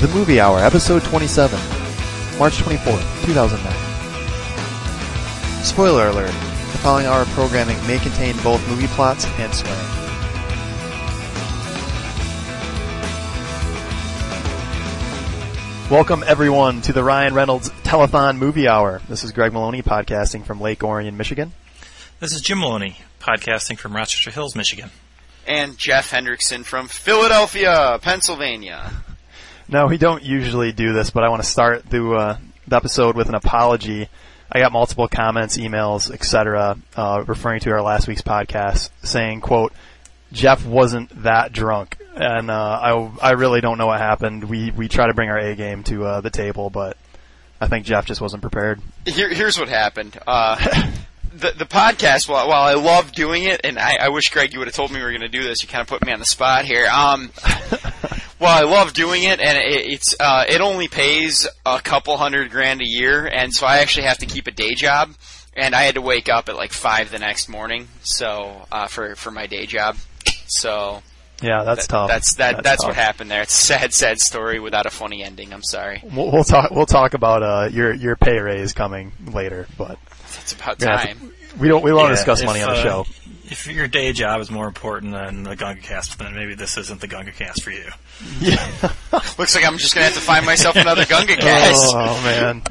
The Movie Hour, Episode 27, March 24th, 2009. Spoiler alert, the following hour of programming may contain both movie plots and swearing. Welcome everyone to the Ryan Reynolds Telethon Movie Hour. This is Greg Maloney podcasting from Lake Orion, Michigan. This is Jim Maloney, podcasting from Rochester Hills, Michigan. And Jeff Hendrickson from Philadelphia, Pennsylvania. Now we don't usually do this, but I want to start the, uh, the episode with an apology. I got multiple comments, emails, etc., uh, referring to our last week's podcast, saying, "quote Jeff wasn't that drunk," and uh, I I really don't know what happened. We we try to bring our A game to uh, the table, but I think Jeff just wasn't prepared. Here, here's what happened. Uh, the the podcast, while, while I love doing it, and I, I wish Greg you would have told me we were going to do this. You kind of put me on the spot here. Um, well, I love doing it, and it, it's uh, it only pays a couple hundred grand a year, and so I actually have to keep a day job, and I had to wake up at like five the next morning, so uh, for for my day job. So Yeah, that's that- tough. That's that. That's, what happened there. It's a sad, sad story without a funny ending. I'm sorry. We'll, we'll talk. We'll talk about uh, your your pay raise coming later, but It's about we're gonna have time. to- we don't we won't Yeah, discuss if, money on the uh, show. If your day job is more important than the Gunga Cast, then maybe this isn't the Gunga Cast for you. Yeah. Looks like I'm just gonna have to find myself another Gunga cast. Oh man.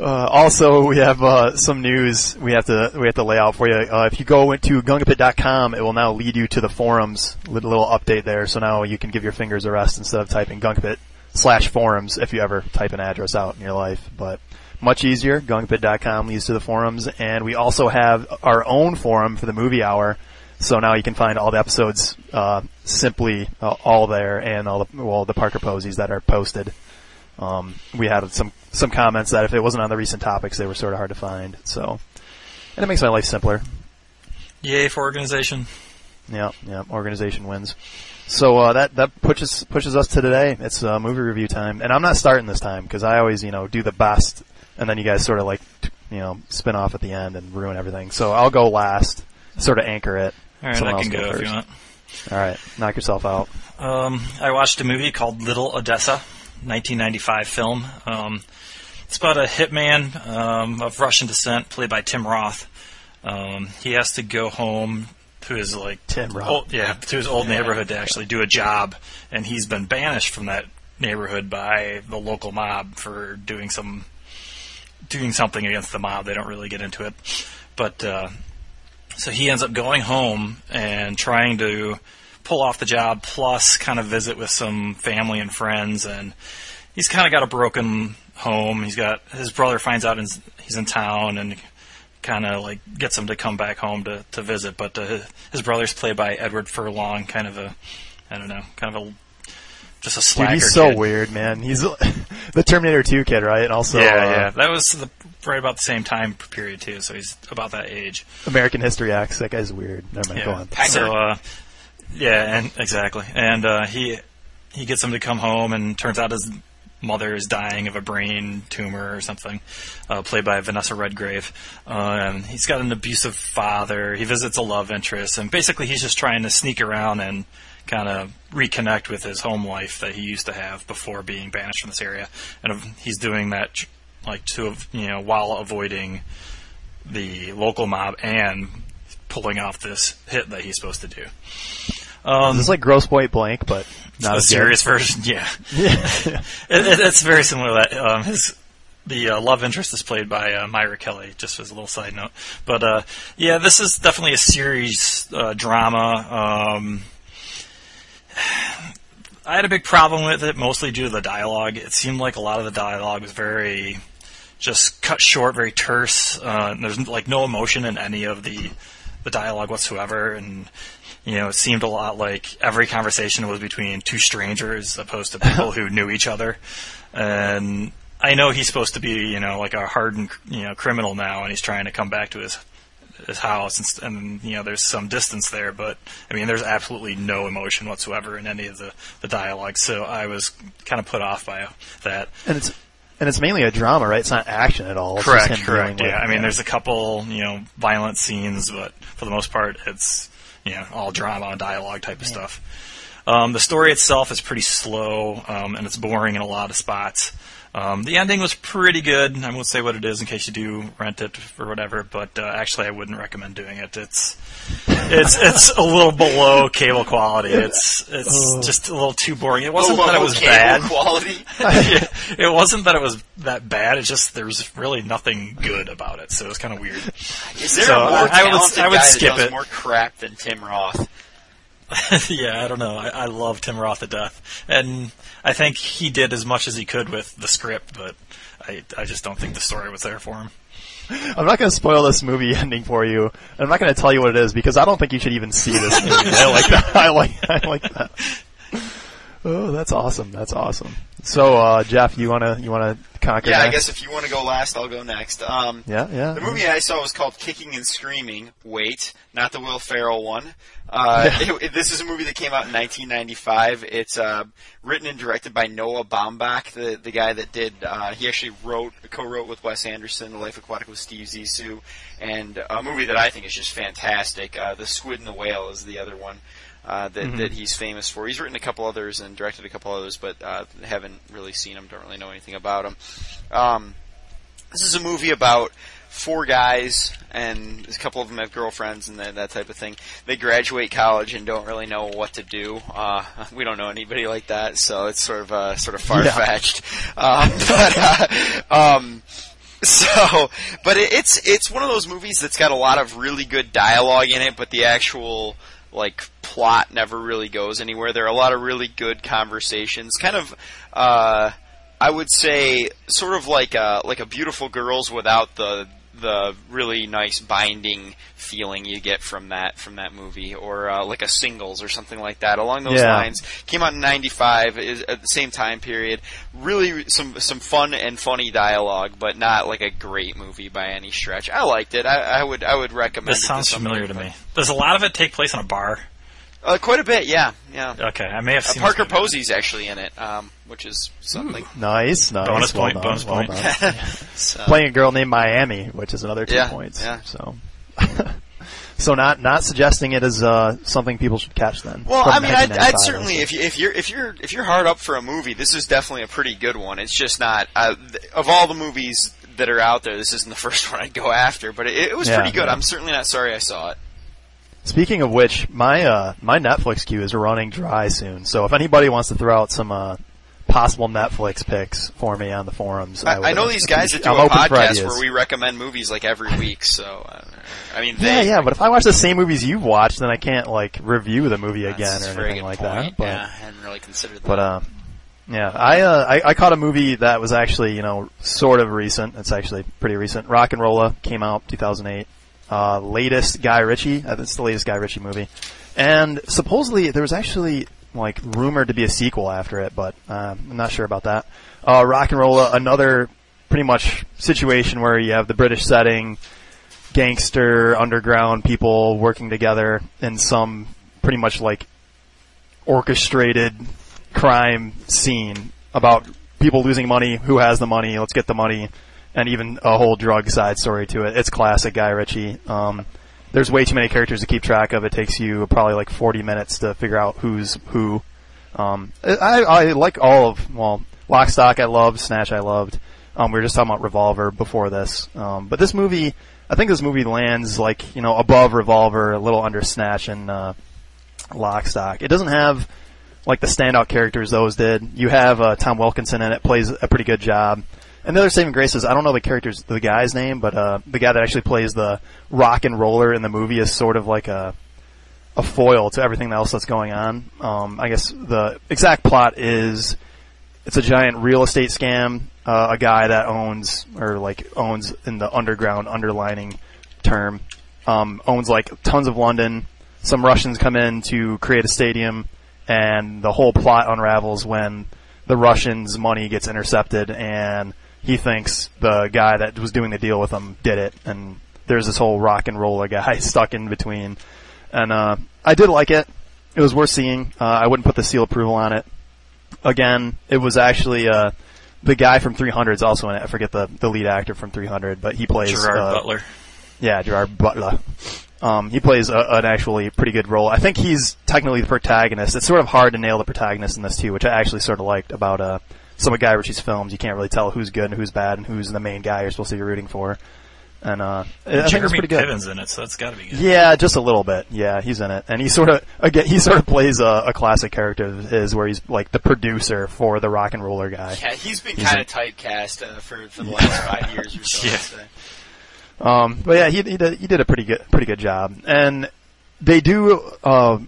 Uh, also, we have uh, some news we have to we have to lay out for you. Uh, if you go to gungapit.com, it will now lead you to the forums. Little, little update there, so now you can give your fingers a rest instead of typing gungapit slash forums if you ever type an address out in your life. But much easier. Gungapit.com leads to the forums, and we also have our own forum for the movie hour. So now you can find all the episodes uh, simply uh, all there, and all the well the Parker posies that are posted. Um, we had some some comments that if it wasn't on the recent topics, they were sort of hard to find. So, and it makes my life simpler. Yay for organization. Yeah, yeah. Organization wins. So uh, that that pushes pushes us to today. It's uh, movie review time, and I'm not starting this time because I always you know do the best, and then you guys sort of like you know spin off at the end and ruin everything. So I'll go last, sort of anchor it. All right, Someone I can go if first. you want. All right, knock yourself out. Um, I watched a movie called Little Odessa, 1995 film. Um, it's about a hitman um, of Russian descent, played by Tim Roth. Um, he has to go home to his like Tim Roth. old, yeah, to his old neighborhood to actually do a job, and he's been banished from that neighborhood by the local mob for doing some doing something against the mob. They don't really get into it, but uh, so he ends up going home and trying to pull off the job, plus kind of visit with some family and friends. And he's kind of got a broken home. He's got his brother finds out he's in town and kind of like gets him to come back home to to visit. But uh, his brother's played by Edward Furlong, kind of a I don't know, kind of a just a Dude, he's so kid. weird, man. He's the Terminator 2 kid, right? And also yeah, uh, yeah. That was the, right about the same time period too. So he's about that age. American History X. That guy's weird. Never mind. Go on. So, uh, yeah, and exactly, and uh, he he gets him to come home, and turns out his mother is dying of a brain tumor or something, uh, played by Vanessa Redgrave. Uh, and he's got an abusive father. He visits a love interest, and basically he's just trying to sneak around and kind of reconnect with his home life that he used to have before being banished from this area. And he's doing that like to you know while avoiding the local mob and pulling off this hit that he's supposed to do. Um, It's like Grosse Pointe Blank, but not a as good. serious version, yeah. Yeah. It, it, it's very similar. to That um, his the uh, love interest is played by uh, Moira Kelly. Just as a little side note, but uh, yeah, this is definitely a series uh, drama. Um, I had a big problem with it, mostly due to the dialogue. It seemed like a lot of the dialogue was very just cut short, very terse. Uh, there's like no emotion in any of the the dialogue whatsoever, and you know, it seemed a lot like every conversation was between two strangers opposed to people who knew each other. And I know he's supposed to be, you know, like a hardened, you know, criminal now, and he's trying to come back to his his house, and, and you know, there's some distance there, but I mean, there's absolutely no emotion whatsoever in any of the the dialogue. So I was kind of put off by that. And it's and it's mainly a drama, right? It's not action at all. It's Correct, correct. Yeah, I mean, there's a couple, you know, violent scenes, but for the most part, it's you know all drama and dialogue type of stuff. Um, the story itself is pretty slow, um, and it's boring in a lot of spots. Um, the ending was pretty good. I won't say what it is in case you do rent it or whatever, but uh, actually, I wouldn't recommend doing it. It's it's it's a little below cable quality. It's it's just a little too boring. It wasn't that it was cable bad. quality. it wasn't that it was that bad. It's just there was really nothing good about it, so it was kind of weird. Is there So, a more I- I would- talented I would guy skip that does it. more crap than Tim Roth? yeah, I don't know. I, I love Tim Roth to death, and I think he did as much as he could with the script, but I I just don't think the story was there for him. I'm not going to spoil this movie ending for you. I'm not going to tell you what it is because I don't think you should even see this movie. I like that. I like. I like that. Oh, that's awesome. That's awesome. So, uh, Jeff, you wanna you wanna conquer? Yeah, I guess if you want to go last, I'll go next. Um, Yeah, yeah. The movie I saw was called Kicking and Screaming. Wait, not the Will Ferrell one. Uh, it- it- this is a movie that came out in 1995. It's uh, written and directed by Noah Baumbach, the the guy that did. Uh, he actually wrote, co-wrote with Wes Anderson, The Life Aquatic with Steve Zissou, and a movie that I think is just fantastic. Uh, the Squid and the Whale is the other one. Uh, that, that he's famous for. He's written a couple others and directed a couple others, but uh, haven't really seen him. Don't really know anything about him. Um, this is a movie about four guys, and a couple of them have girlfriends and that, that type of thing. They graduate college and don't really know what to do. Uh, we don't know anybody like that, so it's sort of uh, sort of far fetched. Um, but uh, um, so, but it, it's it's one of those movies that's got a lot of really good dialogue in it, but the actual like plot never really goes anywhere. There are a lot of really good conversations, kind of. Uh, I would say sort of like a like a beautiful girls without the the really nice binding feeling you get from that from that movie, or uh, like a singles or something like that. Along those Yeah. lines, came out in '95 is at the same time period. Really, some some fun and funny dialogue, but not like a great movie by any stretch. I liked it. I, I would I would recommend. This it sounds familiar to me. Does a lot of it take place in a bar? Uh, quite a bit, yeah, yeah. Okay, I may have Uh, seen Parker this movie. Posey's actually in it, um, which is something. Nice, nice. Bonus well point, done, bonus well point. done. So- Playing a girl named Miami, which is another two Yeah, points. yeah. So, so not not suggesting it as uh, something people should catch then. Well, I mean, I'd, I'd certainly if you, if you're if you're if you're hard up for a movie, this is definitely a pretty good one. It's just not uh, th- of all the movies that are out there, this isn't the first one I'd go after, but it, it was Yeah, pretty good. yeah. I'm certainly not sorry I saw it. Speaking of which, my uh, my Netflix queue is running dry soon. So if anybody wants to throw out some uh, possible Netflix picks for me on the forums, I, would, I know uh, these guys that do I'm a podcast where we recommend movies like every week. So, uh, I mean, Yeah, they, yeah, but if I watch the same movies you've watched, then I can't like review the movie again or anything like point. that. But yeah, I hadn't really considered that. But uh, yeah, I, uh, I I caught a movie that was actually you know sort of recent. It's actually pretty recent. RocknRolla came out 2008. Uh, latest Guy Ritchie. Uh, it's the latest Guy Ritchie movie, and supposedly there was actually like rumored to be a sequel after it, but uh, I'm not sure about that. Uh, RocknRolla, another pretty much situation where you have the British setting, gangster underground people working together in some pretty much like orchestrated crime scene about people losing money, who has the money, let's get the money, and even a whole drug side story to it. It's classic Guy Ritchie. Um, there's way too many characters to keep track of. It takes you probably like 40 minutes to figure out who's who. Um, I, I like all of, well, Lock, Stock I loved, Snatch I loved. Um, we were just talking about Revolver before this. Um, but this movie, I think this movie lands like, you know, above Revolver, a little under Snatch and, uh, Lock, Stock. It doesn't have, like the standout characters those did. You have uh, Tom Wilkinson in it, plays a pretty good job. And the other saving grace is I don't know the character's the guy's name, but uh, the guy that actually plays the rock and roller in the movie is sort of like a a foil to everything else that's going on. Um, I guess the exact plot is it's a giant real estate scam. Uh, a guy that owns or like owns in the underground underlining term um, owns like tons of London. Some Russians come in to create a stadium, and the whole plot unravels when the Russians' money gets intercepted, and he thinks the guy that was doing the deal with him did it, and there's this whole rock and roller guy stuck in between. And uh, I did like it. It was worth seeing. Uh, I wouldn't put the seal approval on it. Again, it was actually uh, the guy from 300 is also in it. I forget the the lead actor from 300, but he plays Gerard uh, Butler. yeah, Gerard Butler. Um, he plays a, an actually pretty good role. I think he's technically the protagonist. It's sort of hard to nail the protagonist in this too, which I actually sort of liked about uh, some of Guy Ritchie's films. You can't really tell who's good and who's bad and who's the main guy you're supposed to be rooting for. And uh, I think it's pretty good. Piven's in it, so that's got to be good. Yeah, just a little bit. Yeah, he's in it, and he sort of again he sort of plays a, a classic character of his, where he's like the producer for the rock and roller guy. Yeah, he's been kind of typecast uh, for for the last five years or so. Yeah. I'd. Um, but yeah, he he did, he did a pretty good pretty good job, and they do uh,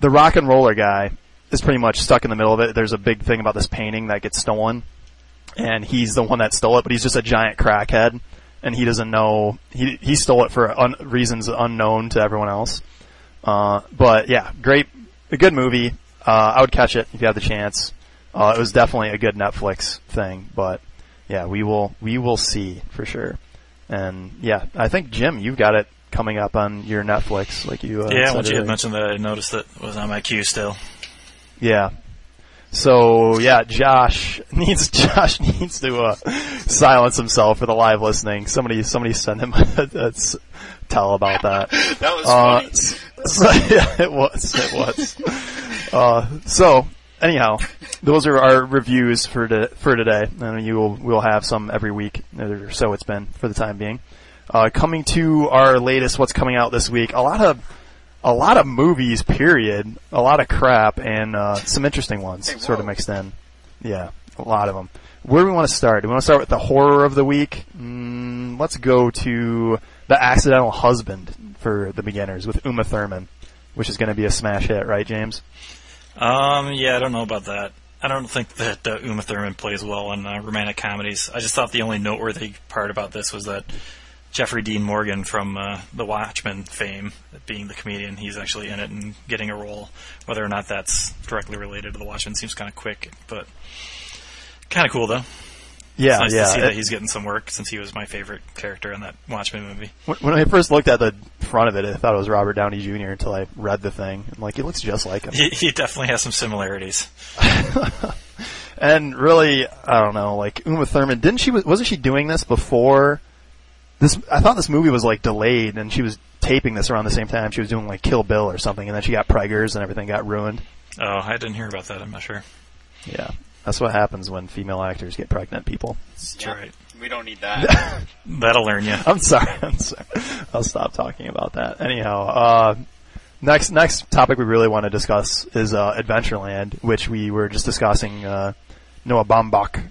the rock and roller guy is pretty much stuck in the middle of it. There's a big thing about this painting that gets stolen, and he's the one that stole it, but he's just a giant crackhead, and he doesn't know he he stole it for un- reasons unknown to everyone else. Uh, but yeah, great, a good movie. Uh, I would catch it if you have the chance. Uh, it was definitely a good Netflix thing, but yeah, we will we will see for sure. And yeah, I think Jim, you've got it coming up on your Netflix, like you. Uh, Yeah, once you had mentioned that, I noticed that it was on my queue still. Yeah. So yeah, Josh needs Josh needs to uh, silence himself for the live listening. Somebody somebody send him a, a tell about that. That was Uh, funny. so, yeah, it was. It was. uh, so anyhow, those are our reviews for to, for today, and you will we'll have some every week, or so it's been for the time being. Uh, coming to our latest, what's coming out this week? A lot of a lot of movies. Period. A lot of crap and uh, some interesting ones, Hey, sort of mixed in. Yeah, a lot of them. Where do we want to start? Do we want to start with the horror of the week? Mm, let's go to the accidental husband for the beginners with Uma Thurman, which is going to be a smash hit, right, James? Um, yeah, I don't know about that. I don't think that uh, Uma Thurman plays well in uh, romantic comedies. I just thought the only noteworthy part about this was that Jeffrey Dean Morgan from uh, The Watchmen fame, being the comedian, he's actually in it and getting a role. Whether or not that's directly related to The Watchmen seems kind of quick, but kind of cool though. Yeah, it's nice yeah. to see that he's getting some work since he was my favorite character in that Watchmen movie. when- when I first looked at the front of it, I thought it was Robert Downey Jr. until I read the thing. I'm like, he looks just like him. He, he definitely has some similarities. and really, I don't know, like Uma Thurman, didn't she, wasn't she doing this before this, I thought this movie was like delayed and she was taping this around the same time she was doing like Kill Bill or something and then she got preggers and everything got ruined. Oh, I didn't hear about that. I'm not sure. Yeah. That's what happens when female actors get pregnant, people. That's Yeah, right. We don't need that. That'll learn you. I'm sorry, I'm sorry. I'll stop talking about that. Anyhow, uh, next, next topic we really want to discuss is, uh, Adventureland, which we were just discussing, uh, Noah Baumbach,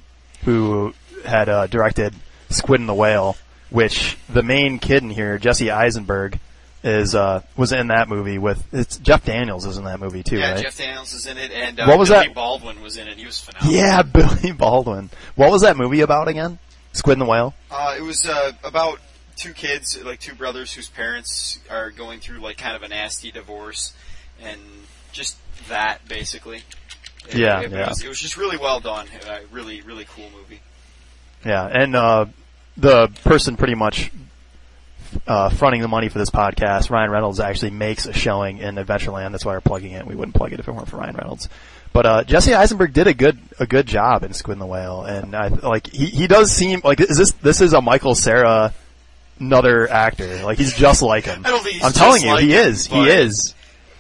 who had, uh, directed Squid and the Whale, which the main kid in here, Jesse Eisenberg, is, uh, was in that movie with, it's, Jeff Daniels is in that movie too, yeah, right? Jeff Daniels is in it, and uh, What was Billy that? Baldwin was in it. He was phenomenal. yeah, Billy Baldwin. What was that movie about again? Squid and the Whale? Uh, it was uh, about two kids, like two brothers, whose parents are going through like kind of a nasty divorce, and just that basically. It- Yeah, it, yeah. Was, it was just really well done. Uh, really, really cool movie. Yeah, and uh, the person pretty much uh, fronting the money for this podcast, Ryan Reynolds, actually makes a showing in Adventureland. That's why we're plugging it. We wouldn't plug it if it weren't for Ryan Reynolds. But uh, Jesse Eisenberg did a good a good job in Squid and the Whale, and I like he he does seem like is this this is a Michael Cera another actor like he's just like him. I don't think he's I'm telling you, like he him, is. He is.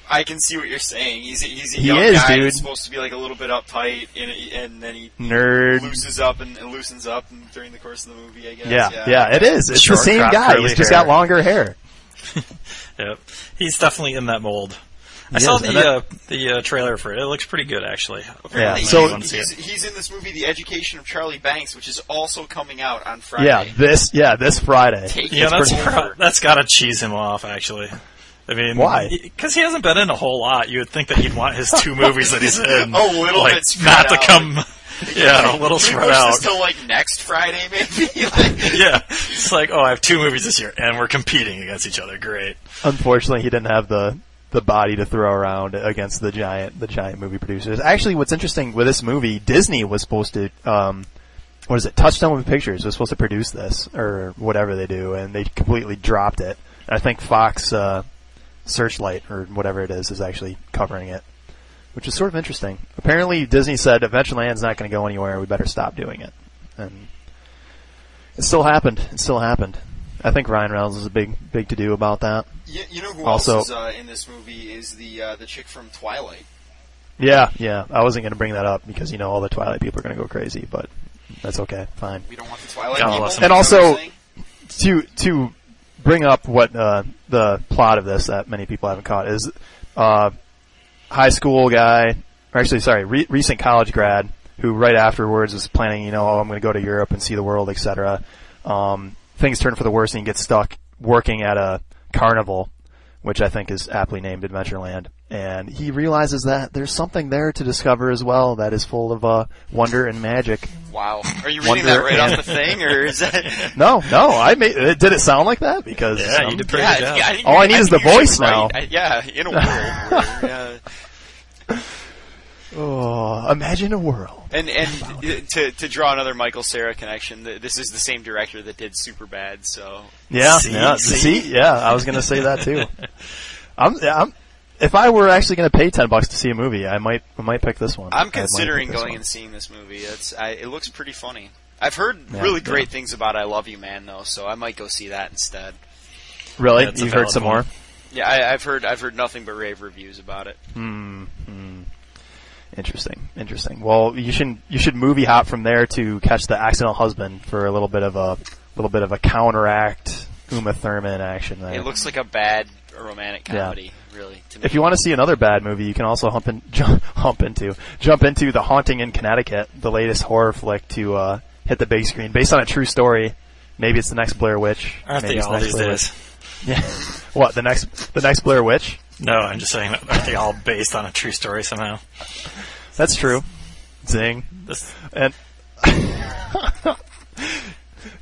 I can see what you're saying. He's a, he's a He young is, guy dude. who's supposed to be like a little bit uptight, and, and then he Nerd. loosens up and, and loosens up and during the course of the movie. I guess. Yeah, yeah, it is. It's Short the same guy. curly He's just hair. got longer hair. Yep, he's definitely in that mold. I He saw is, the that- uh, the uh, trailer for it. It looks pretty good, actually. Yeah, so- he's, want to see he's, in this movie, The Education of Charlie Banks, which is also coming out on Friday. Yeah, this yeah this Friday. Take Yeah, that's over. pro- that's got to cheese him off, actually. I mean, Why? Because he hasn't been in a whole lot. You would think that he'd want his two movies that he's in A little like, bit spread not to out. come. Yeah, a little spread out. this till like next Friday, maybe? Like- Yeah, it's like, oh, I have two movies this year, and we're competing against each other. Great. unfortunately he didn't have the the body to throw around against the giant the giant movie producers. Actually, what's interesting with this movie, Disney was supposed to um what is it? Touchstone Pictures was supposed to produce this or whatever they do, and they completely dropped it. I think Fox uh, Searchlight or whatever it is is actually covering it, which is sort of interesting. Apparently, Disney said Adventureland's not going to go anywhere. We better stop doing it, and it still happened. It still happened. I think Ryan Reynolds is a big, big to do about that. You, you know who Also- else is uh, in this movie is the uh, the chick from Twilight. Yeah, yeah. I wasn't going to bring that up because you know all the Twilight people are going to go crazy, but that's okay, fine. We don't want the Twilight people. bless 'em. you And also- what I'm saying? to to bring up what uh, the plot of this that many people haven't caught is uh, high school guy, or actually, sorry, re- recent college grad who right afterwards is planning, you know, oh, I'm going to go to Europe and see the world, etc. Um, things turn for the worse and he gets stuck working at a carnival, which I think is aptly named Adventureland. And he realizes that there's something there to discover as well that is full of uh, wonder and magic. wow, are you reading that right and- off the thing, or is that? No, no, I made. uh, Did it sound like that? Because Yeah, um, you did pretty yeah, good yeah, I All I you're- need is the voice right. now. I- yeah, in a world. where, Oh, imagine a world. and and to to draw another Michael Cera connection, this is the same director that did Superbad. So Yeah, See? yeah. See? See? yeah. I was gonna say that too. I'm, I'm. If I were actually gonna pay ten bucks to see a movie, I might, I might pick this one. I I'm considering going one. and seeing this movie. It's I, it looks pretty funny. I've heard Yeah, really great yeah. things about I Love You Man though, so I might go see that instead. Really, That's you've heard some one. more. Yeah, I, I've heard I've heard nothing but rave reviews about it. Hmm. hmm. Interesting. Interesting. Well, you should you should movie hop from there to catch the accidental husband for a little bit of a little bit of a counteract Uma Thurman action there. It looks like a bad romantic Yeah. comedy, really. To me. If you want to see another bad movie, you can also hump, in, jump, hump into jump into The Haunting in Connecticut, the latest horror flick to uh, hit the big screen, based on a true story. Maybe it's the next Blair Witch. Aren't Maybe they it's the all these Blair days? Witch. Yeah. what the next the next Blair Witch? No, I'm just saying, aren't they all based on a true story somehow? That's true. Zing. This, And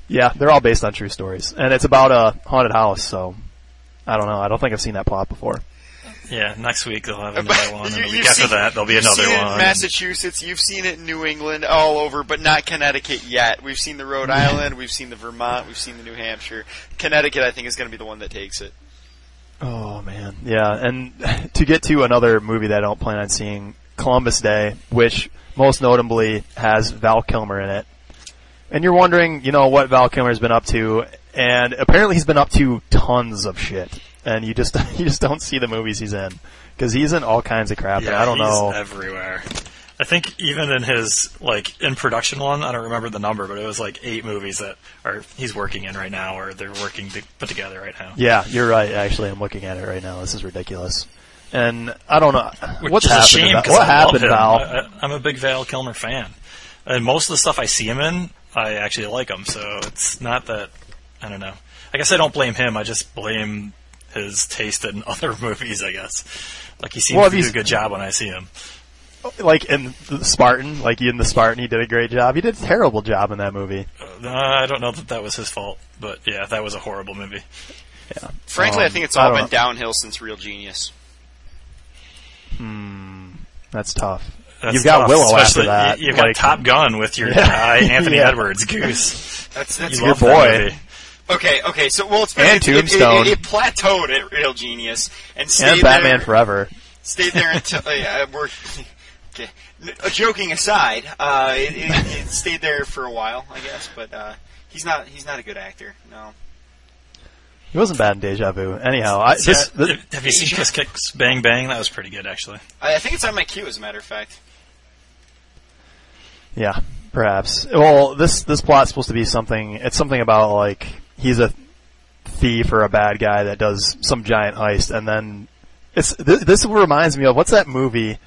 yeah, they're all based on true stories, and it's about a haunted house. So I don't know. I don't think I've seen that plot before. yeah, next week they'll have another one, and You- the week after seen- that there'll be another seen it one. in Massachusetts, you've seen it in New England, all over, but not Connecticut yet. We've seen the Rhode Island, we've seen the Vermont, we've seen the New Hampshire. Connecticut, I think, is going to be the one that takes it. Oh man, yeah. And to get to another movie that I don't plan on seeing, Columbus Day, which most notably has Val Kilmer in it. And you're wondering, you know, what Val Kilmer's been up to, and apparently he's been up to tons of shit. And you just you just don't see the movies he's in because he's in all kinds of crap. and Yeah, I don't he's know. everywhere. I think even in his like in production one, I don't remember the number, but it was like eight movies that are he's working in right now, or they're working to put together right now. Yeah, you're right. Actually, I'm looking at it right now. This is ridiculous. And I don't know Which what's happened. shame What I happened. Val? I, I'm a big Val Kilmer fan, and most of the stuff I see him in, I actually like him. So it's not that I don't know. I guess I don't blame him. I just blame his taste in other movies. I guess like he seems Well, to do a good job when I see him. like in the Spartan, like in the Spartan, he did a great job. He did a terrible job in that movie. Uh, I don't know that that was his fault, but yeah, that was a horrible movie. Yeah. Frankly, I Um, think it's all been know. downhill since Real Genius. Hmm, that's tough. That's You've got tough, Willow after especially- that. You've like, got Top Gun with your Yeah. guy Anthony Yeah. Edwards, Goose. That's, that's your boy. Okay, okay, so well, it's And it, it, it, Tombstone. it, it plateaued at Real Genius and stayed and Batman there, Forever. stayed there until uh, yeah, we're okay. N- uh, joking aside, uh, it, it, it stayed there for a while, I guess, but uh, he's not he's not a good actor. No, He wasn't bad in Deja Vu. Anyhow, I, this, Yeah, this have you seen Kiss Kicks Bang Bang? That was pretty good, actually. I, I think it's on my queue, as a matter of fact. Yeah, perhaps. Well, this this plot's supposed to be something. It's something about like he's a thief or a bad guy that does some giant heist, and then it's th- this reminds me of what's that movie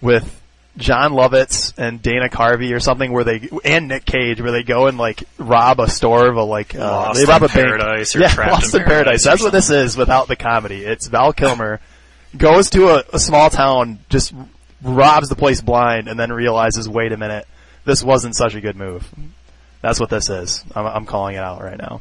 with Jon Lovitz and Dana Carvey or something where they and Nick Cage where they go and like rob a store of a like uh, Lost they rob in a bank. Paradise or yeah, Lost in in Paradise. Paradise That's what this is without the comedy. It's Val Kilmer goes to a, a small town, just robs the place blind, and then realizes, wait a minute, this wasn't such a good move. That's what this is. I'm, I'm calling it out right now.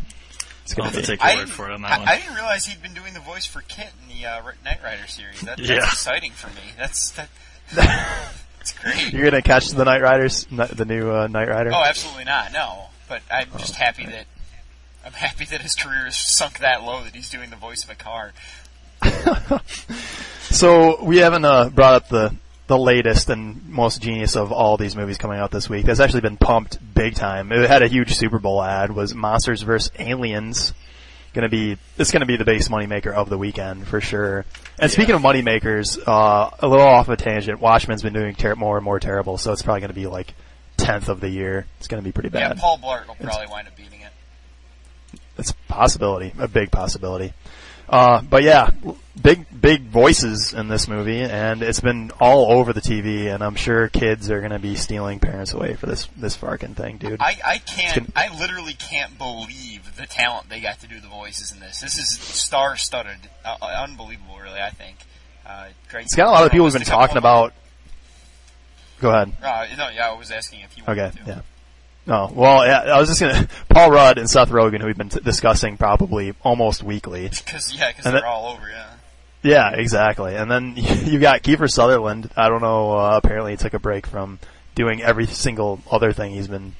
It's I'll have to take your word for it on that I, one. I didn't realize he'd been doing the voice for KITT in the uh, Knight Rider series. That, that's Yeah. exciting for me. That's that, that's great. You're gonna catch the Knight Riders, the new uh, Knight Rider. Oh, absolutely not. No, but I'm just happy that I'm happy that his career has sunk that low that he's doing the voice of a car. So we haven't uh, brought up the the latest and most genius of all these movies coming out this week. That's actually been pumped big time. It had a huge Super Bowl ad. Was Monsters vs Aliens, going to be it's going to be the base moneymaker of the weekend for sure. And speaking of moneymakers, uh, a little off of a tangent, Watchmen's been doing ter- more and more terrible, so it's probably going to be like tenth of the year. It's going to be pretty bad. Yeah. Paul Blart will probably wind up beating it. It's a possibility, a big possibility. Uh, but yeah, big big voices in this movie, and it's been all over the TV, and I'm sure kids are going to be stealing parents away for this this fucking thing, dude. I, I can't. gonna- I literally can't believe the talent they got to do the voices in this. This is star-studded, uh, uh, unbelievable. Really, I think. Uh, Greg, It's got a lot of people who've been Just a couple talking about. Go ahead. Uh, no, yeah, I was asking if you Okay, yeah. Oh well, yeah, I was just gonna Paul Rudd and Seth Rogen, who we've been t- discussing probably almost weekly. Because yeah, because they're all over. Yeah. Yeah, exactly. And then you got Kiefer Sutherland. I don't know. Uh, apparently, he took a break from doing every single other thing he's been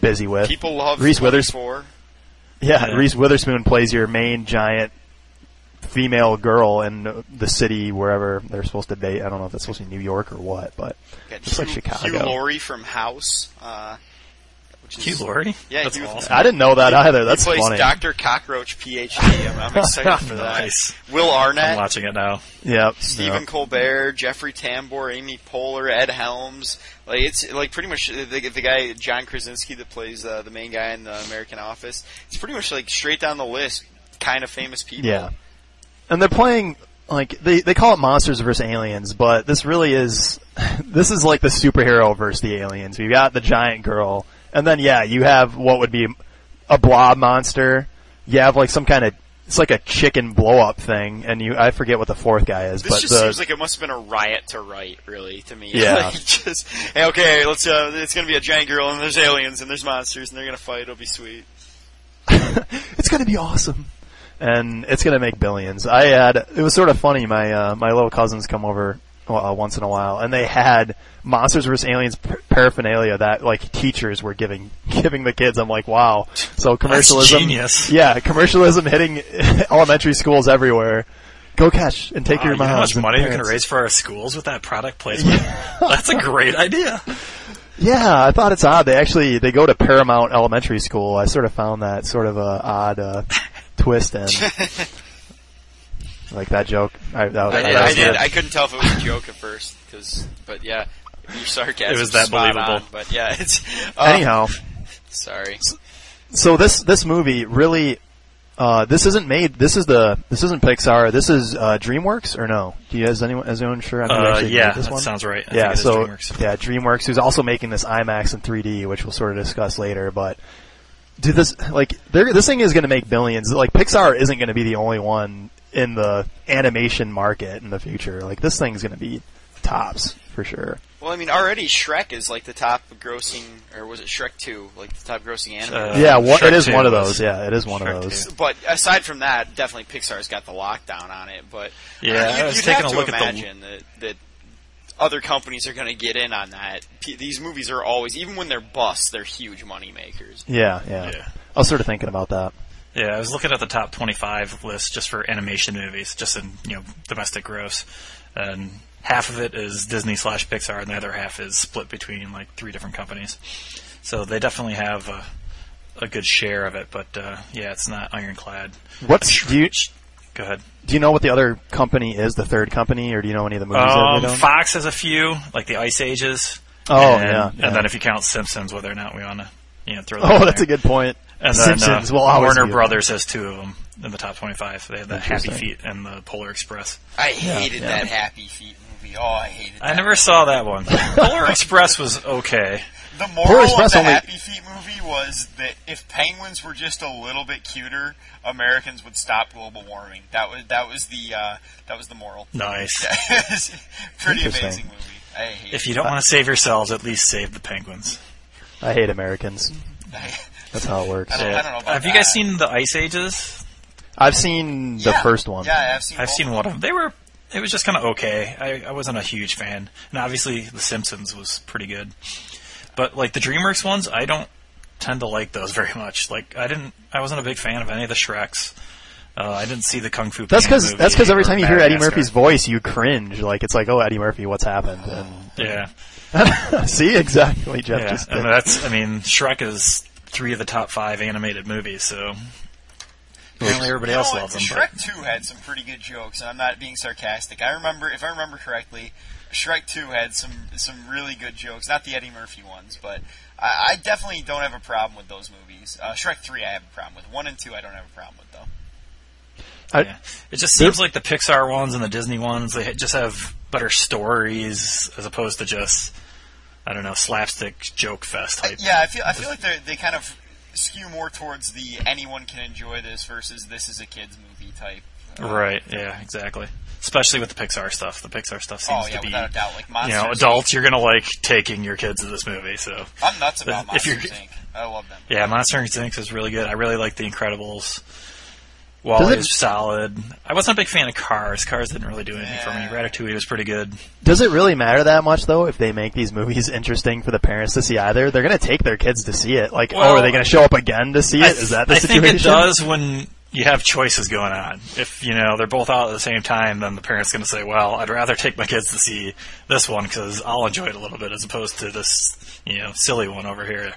busy with. People love Reese Witherspoon. Yeah, Yeah. Reese Witherspoon plays your main giant female girl in the city wherever they're supposed to be. I don't know if it's supposed to be New York or what, but Just like Chicago. Hugh Laurie from House. Uh, Hugh Laurie? Yeah, That's Hugh- awesome. I didn't know that either. That's he plays funny. Dr. Cockroach, PhD. I'm, I'm excited for that. Nice. Will I'm watching it now. Yep. Stephen yep. Colbert, Jeffrey Tambor, Amy Poehler, Ed Helms. Like it's like pretty much the, the guy John Krasinski that plays uh, the main guy in the American Office. It's pretty much like straight down the list, kind of famous people. Yeah. And they're playing like they they call it monsters versus aliens, but this really is this is like the superhero versus the aliens. We've got the giant girl, and then yeah, you have what would be a blob monster. You have like some kind of it's like a chicken blow up thing, and you I forget what the fourth guy is, This but just the, seems like it must have been a riot to write, really, to me. Yeah. like just hey, okay, let's. Uh, it's gonna be a giant girl, and there's aliens, and there's monsters, and they're gonna fight. It'll be sweet. it's gonna be awesome, and it's gonna make billions. I had it was sort of funny. My uh, my little cousins come over uh, once in a while, and they had monsters vs aliens par- paraphernalia that like teachers were giving giving the kids. I'm like, wow. So commercialism, yeah, commercialism hitting elementary schools everywhere. Go catch and take Wow, your you know how much money we can raise for our schools with that product placement? That's a great idea. Yeah, I thought it's odd. They actually they go to Paramount Elementary School. I sort of found that sort of a odd uh, twist in. Like that joke. I, that, I, that did, I did. good. I couldn't tell if it was a joke at first, because, but yeah, your sarcasm It was that spot believable. on, but yeah, it's uh, Anyhow, Sorry. so this this movie really uh, this isn't made. This is the this isn't Pixar. This is uh, DreamWorks or no? Do you guys anyone is anyone sure? on who Uh, yeah, this that one? sounds right. I yeah, think it is so DreamWorks. yeah, DreamWorks, who's also making this IMAX and 3D, which we'll sort of discuss later. But dude, this like this thing is going to make billions. Like Pixar isn't going to be the only one in the animation market in the future. Like this thing's going to be tops for sure. Well, I mean, already Shrek is like the top grossing, or was it Shrek 2? Like the top grossing anime. Uh, yeah, one, it is 2 one of those. Yeah, it is one Shrek of those. 2. But aside from that, definitely Pixar's got the lockdown on it. But Yeah, uh, I you'd, was you'd taking have a to look at the- imagine that, that other companies are going to get in on that. P- these movies are always, even when they're busts, they're huge money makers. Yeah, yeah, Yeah. I was sort of thinking about that. Yeah, I was looking at the top 25 list just for animation movies, just in you know domestic gross, and half of it is Disney slash Pixar, and the other half is split between like three different companies. So they definitely have a, a good share of it, but uh, yeah, it's not ironclad. What's do you Go ahead. do you know what the other company is? The third company, or do you know any of the movies Um, done? Fox has a few, like the Ice Ages. Oh, and, yeah, yeah. And then if you count Simpsons, whether or not we want to, you know, throw that Oh, that's there. a good point. And then Simpsons uh, will always Warner be Brothers has two of them in the top 25. They have the Happy Feet and the Polar Express. I hated yeah. that Happy Feet movie. Oh, I hated that. I never saw that one. Polar Express was okay. The Polar moral Express of the only- Happy Feet movie was that if penguins were just a little bit cuter, Americans would stop global warming. That was that was the uh, that was the moral. Nice. It was a Pretty amazing movie. I hate If you don't want to save yourselves, at least save the penguins. I hate Americans. it. That's how it works. I don't, I don't know about Have you guys that. seen the Ice Ages? I've seen the Yeah. first one. Yeah, I've seen. I've both seen one of them. They were. It was just kind of okay. I, I wasn't a huge fan, and obviously The Simpsons was pretty good. But like the DreamWorks ones, I don't tend to like those very much. Like I didn't. I wasn't a big fan of any of the Shreks. Uh, I didn't see the Kung Fu. That's Panda because movie that's because every or time you hear Eddie Madagascar. Murphy's voice, you cringe. Like it's like, oh, Eddie Murphy, what's happened? Yeah, And see, exactly, Jeff. yeah, Just and that's. I mean, Shrek is three of the top five animated movies. So Apparently everybody You know else what? loves them. But Shrek 2 had some pretty good jokes, and I'm not being sarcastic. I remember, if I remember correctly, Shrek 2 had some some really good jokes. Not the Eddie Murphy ones, but I, I definitely don't have a problem with those movies. Uh, Shrek 3 I have a problem with. 1 and 2 I don't have a problem with, though. I, yeah. it just seems like the Pixar ones and the Disney ones they just have better stories as opposed to just I don't know slapstick joke fest type. Yeah, I feel I feel like they they kind of skew more towards the anyone can enjoy this versus this is a kids movie type. uh, Right. Yeah. Exactly. Especially with the Pixar stuff. The Pixar stuff seems Oh yeah, to be without a doubt. Like you know adults. You're gonna like taking your kids to this movie. So I'm nuts about Monsters Inc. I love them. yeah, Monster Inc. is really good. I really like The Incredibles. WALL-E it- is solid. I wasn't a big fan of Cars. Cars didn't really do anything for me. Yeah. Ratatouille was pretty good. Does it really matter that much though if they make these movies interesting for the parents to see either? They're going to take their kids to see it. Like, oh, are they going to show up again to see I it? Is that the I situation? think it does when you have choices going on. If you know they're both out at the same time, then the parent's going to say, "Well, I'd rather take my kids to see this one because I'll enjoy it a little bit as opposed to this, you know, silly one over here."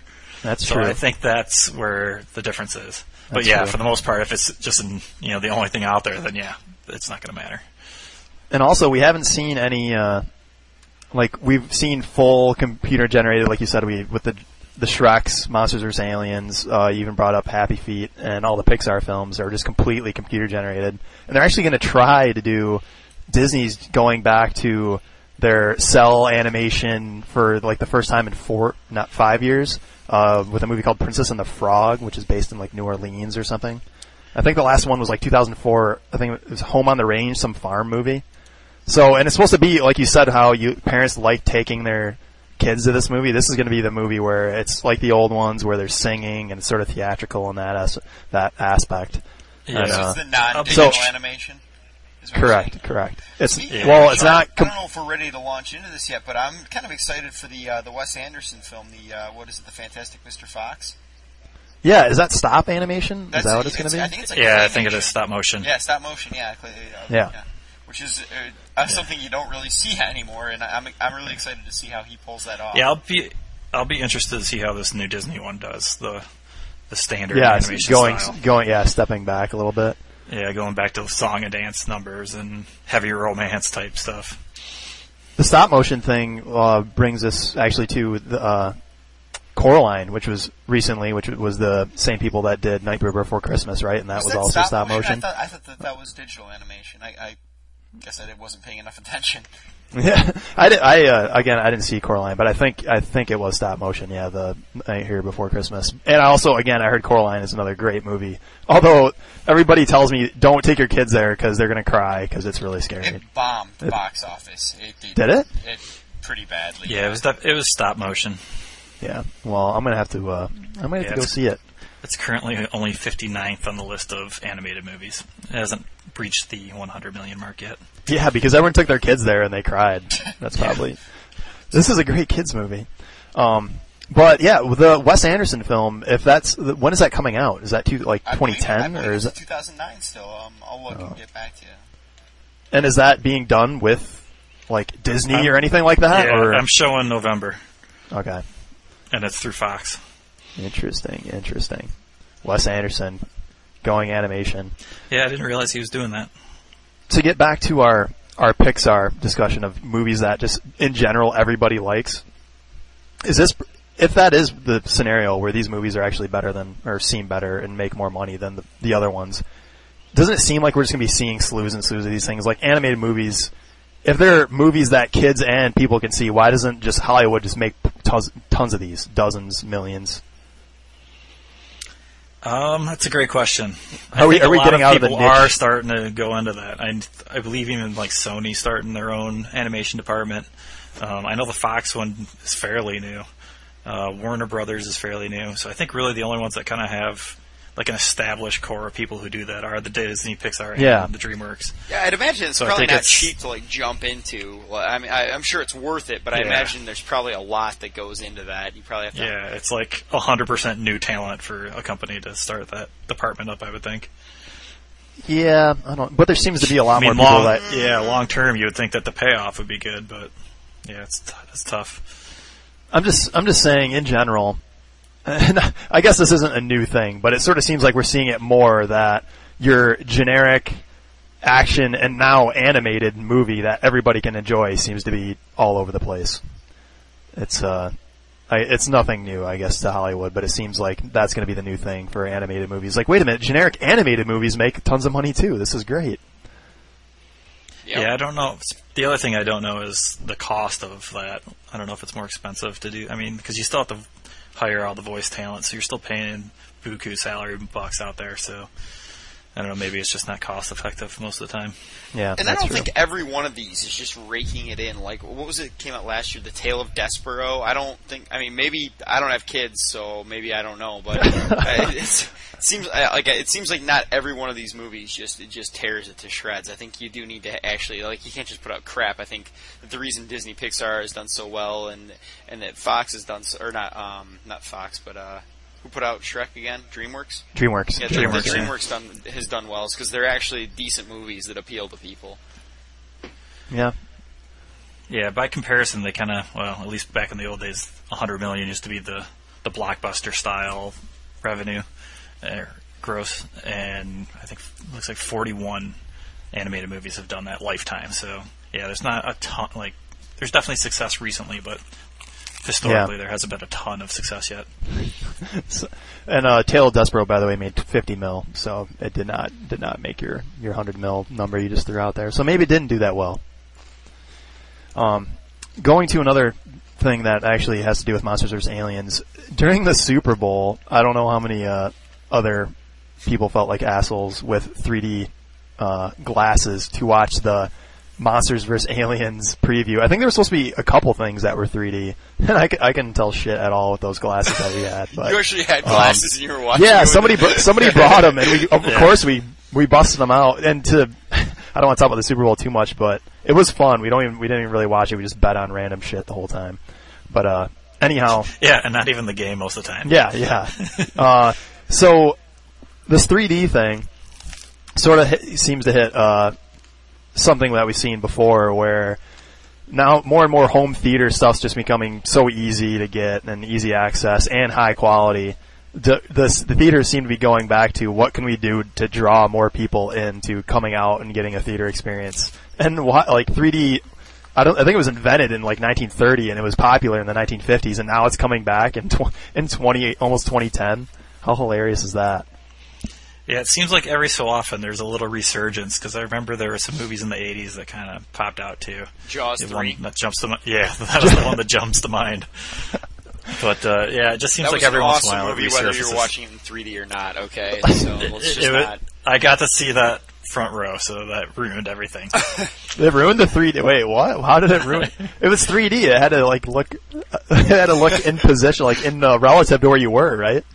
That's So true. I think that's where the difference is. But That's yeah, true. for the most part, if it's just in, you know the only thing out there, then yeah, it's not going to matter. And also, we haven't seen any, uh, like, we've seen full computer generated, like you said, we, with the, the Shreks, Monsters vs. Aliens, uh, you even brought up Happy Feet, and all the Pixar films are just completely computer generated. And they're actually gonna try to do, Disney's going back to their cel animation for, like, the first time in four, not five years, uh, with a movie called Princess and the Frog, which is based in, like, New Orleans or something. I think the last one was like 2004. I think it was Home on the Range, some farm movie. So, and it's supposed to be like you said, how you parents like taking their kids to this movie. This is going to be the movie where it's like the old ones, where they're singing and it's sort of theatrical in that as- that aspect. Yeah. And, This uh, is the non-digital so- animation. Is what you're correct, saying? correct. It's Yeah. well, it's I- not. I don't know if we're ready to launch into this yet, but I'm kind of excited for the uh, the Wes Anderson film. The uh, what is it? The Fantastic Mr. Fox. yeah, is that stop animation? Is That's that what it's going to I be? think it's like Yeah, I claymation. think it is stop motion. Yeah, stop motion. Yeah, cl- uh, Yeah. Which is uh, uh, something you don't really see anymore, and I'm I'm really excited to see how he pulls that off. Yeah, I'll be I'll be interested to see how this new Disney one does the the standard Yeah, it's animation going, style. going, yeah, stepping back a little bit. Yeah, going back to song and dance numbers and heavy romance type stuff. The stop motion thing uh, brings us actually to the, uh, Coraline, which was recently, which was the same people that did Nightmare Before Christmas, right? And that was, that also stop motion. I thought, I thought that that was digital animation. I, I guess I wasn't paying enough attention. Yeah, I did. I uh, again, I didn't see Coraline, but I think I think it was stop motion. Yeah, the here Before Christmas, and I also again I heard Coraline is another great movie. Although everybody tells me don't take your kids there because they're gonna cry because it's really scary. It bombed the box office. It did, Did it? It pretty badly. Yeah, it was it was stop motion. Yeah. Well, I'm gonna have to. Uh, I'm gonna have Yeah, to go see it. It's currently only 59th on the list of animated movies. It hasn't breached the 100 million mark yet. Yeah, because everyone took their kids there and they cried. That's probably. This is a great kids movie. Um, but yeah, the Wes Anderson film, if that's when is that coming out? Is that two, like I believe- 2010 I believe or is it? 2009 still? Um, I'll look Oh. and get back to you. And is that being done with like Disney I'm- or anything like that? yeah, or I'm showing November, okay, and it's through Fox. Interesting, interesting. Wes Anderson going animation. Yeah, I didn't realize he was doing that. To get back to our our Pixar discussion of movies that just in general everybody likes, is this if that is the scenario where these movies are actually better than or seem better and make more money than the, the other ones? Doesn't it seem like we're just gonna be seeing slews and slews of these things like animated movies? If they're movies that kids and people can see, why doesn't just Hollywood just make tons, tons of these, dozens, millions? Um, that's a great question. I Are we- think are we getting out of the niche? are starting to go into that. I, I believe even like Sony starting their own animation department. Um, I know the Fox one is fairly new. Uh, Warner Brothers is fairly new. So I think really the only ones that kind of have like an established core of people who do that are the Disney, Pixar, and Yeah. the DreamWorks. Yeah, I'd imagine it's So probably not it's- cheap to like jump into. Well, I mean, I, I'm sure it's worth it, but I Yeah. imagine there's probably a lot that goes into that. You probably have to. Yeah, it's like hundred percent new talent for a company to start that department up. I would think. Yeah, I don't. But there seems to be a lot I mean, more people long, that yeah, long term, you would think that the payoff would be good, but yeah, it's t- it's tough. I'm just I'm just saying in general. I guess this isn't a new thing, but it sort of seems like we're seeing it more that your generic action and now animated movie that everybody can enjoy seems to be all over the place. It's uh, I, it's nothing new, I guess, to Hollywood, but it seems like that's going to be the new thing for animated movies. Like, wait a minute, generic animated movies make tons of money too. This is great. Yep. Yeah, I don't know. The other thing I don't know is the cost of that. I don't know if it's more expensive to do. I mean, because you still have to hire all the voice talent, so you're still paying buku salary bucks out there. So I don't know. Maybe it's just not cost effective most of the time. Yeah, And I don't true. think every one of these is just raking it in. Like, what was it came out last year? The Tale of Despereaux. I don't think. I mean, maybe I don't have kids, so maybe I don't know. But uh, it's, it seems uh, like it seems like not every one of these movies just it just tears it to shreds. I think you do need to actually like you can't just put out crap. I think that the reason Disney Pixar has done so well and and that Fox has done so, or not um not Fox but uh who put out Shrek again? DreamWorks. DreamWorks. Yeah, DreamWorks, DreamWorks, yeah. DreamWorks done, has done well because they're actually decent movies that appeal to people. Yeah. Yeah, by comparison, they kind of well, at least back in the old days, 100 million used to be the the blockbuster style revenue or gross, and I think it looks like 41 animated movies have done that lifetime. So yeah, there's not a ton. Like, there's definitely success recently, but historically there hasn't been a ton of success yet. So- and uh, Tale of Despereaux, by the way, made 50 mil, so it did not did not make your your 100 mil number you just threw out there. So maybe it didn't do that well. Um, going to another thing that actually has to do with Monsters vs. Aliens during the Super Bowl. I don't know how many uh, other people felt like assholes with 3D uh, glasses to watch the Monsters vs. Aliens preview. I think there was supposed to be a couple things that were 3D, and I, I couldn't tell shit at all with those glasses that we had. But you actually had glasses and you were watching. yeah, somebody br- somebody brought them, and we of Yeah. course we we busted them out. And to I don't want to talk about the Super Bowl too much, but it was fun. We don't even we didn't even really watch it. We just bet on random shit the whole time. But uh, anyhow, Yeah, and not even the game most of the time. yeah, yeah. uh, so this 3D thing sort of hit, seems to hit uh, something that we've seen before, where now more and more home theater stuff's just becoming so easy to get and easy access and high quality. The, the, the theaters seem to be going back to what can we do to draw more people into coming out and getting a theater experience. And why, like 3D, I don't, I think it was invented in like 1930 and it was popular in the 1950s and now it's coming back in, tw- in 20, almost 2010. How hilarious is that? Yeah, it seems like every so often there's a little resurgence because I remember there were some movies in the '80s that kind of popped out too. Jaws The three. one that jumps to mind. Yeah, that was the one that jumps to mind. But uh, yeah, it just seems That like was every an once in a while movie, it whether you're watching it in 3D or not. Okay, so let's just It- it- not. I got to see that front row, so that ruined everything. They ruined the 3D. Wait, what? How did it ruin? it was 3D. It had to like look, it had to look in position, like in uh, relative to where you were, right?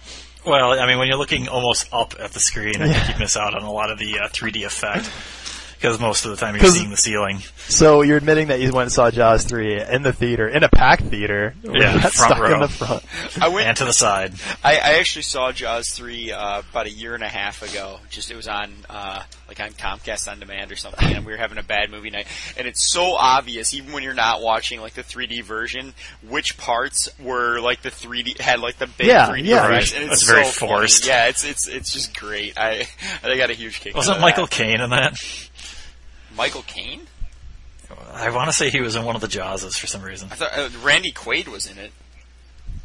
Well, I mean, when you're looking almost up at the screen, I Yeah. think you miss out on a lot of the uh, 3D effect because most of the time you're seeing the ceiling. So you're admitting that you went and saw Jaws 3 in the theater, in a packed theater. Yeah, Not front stuck in the front. I went. And to the side. I, I actually saw Jaws three uh, about a year and a half ago. Just it was on uh, like on Comcast on demand or something, and we were having a bad movie night. And it's so obvious, even when you're not watching like the 3D version, which parts were like the 3D had like the big Yeah, 3D yeah. effects, and it's It's very so funny. forced. Yeah, it's it's it's just great. I I got a huge kick. out Wasn't of Michael. Caine in that? Michael Caine? I want to say he was in one of the Jawses for some reason. I thought uh, Randy Quaid was in it.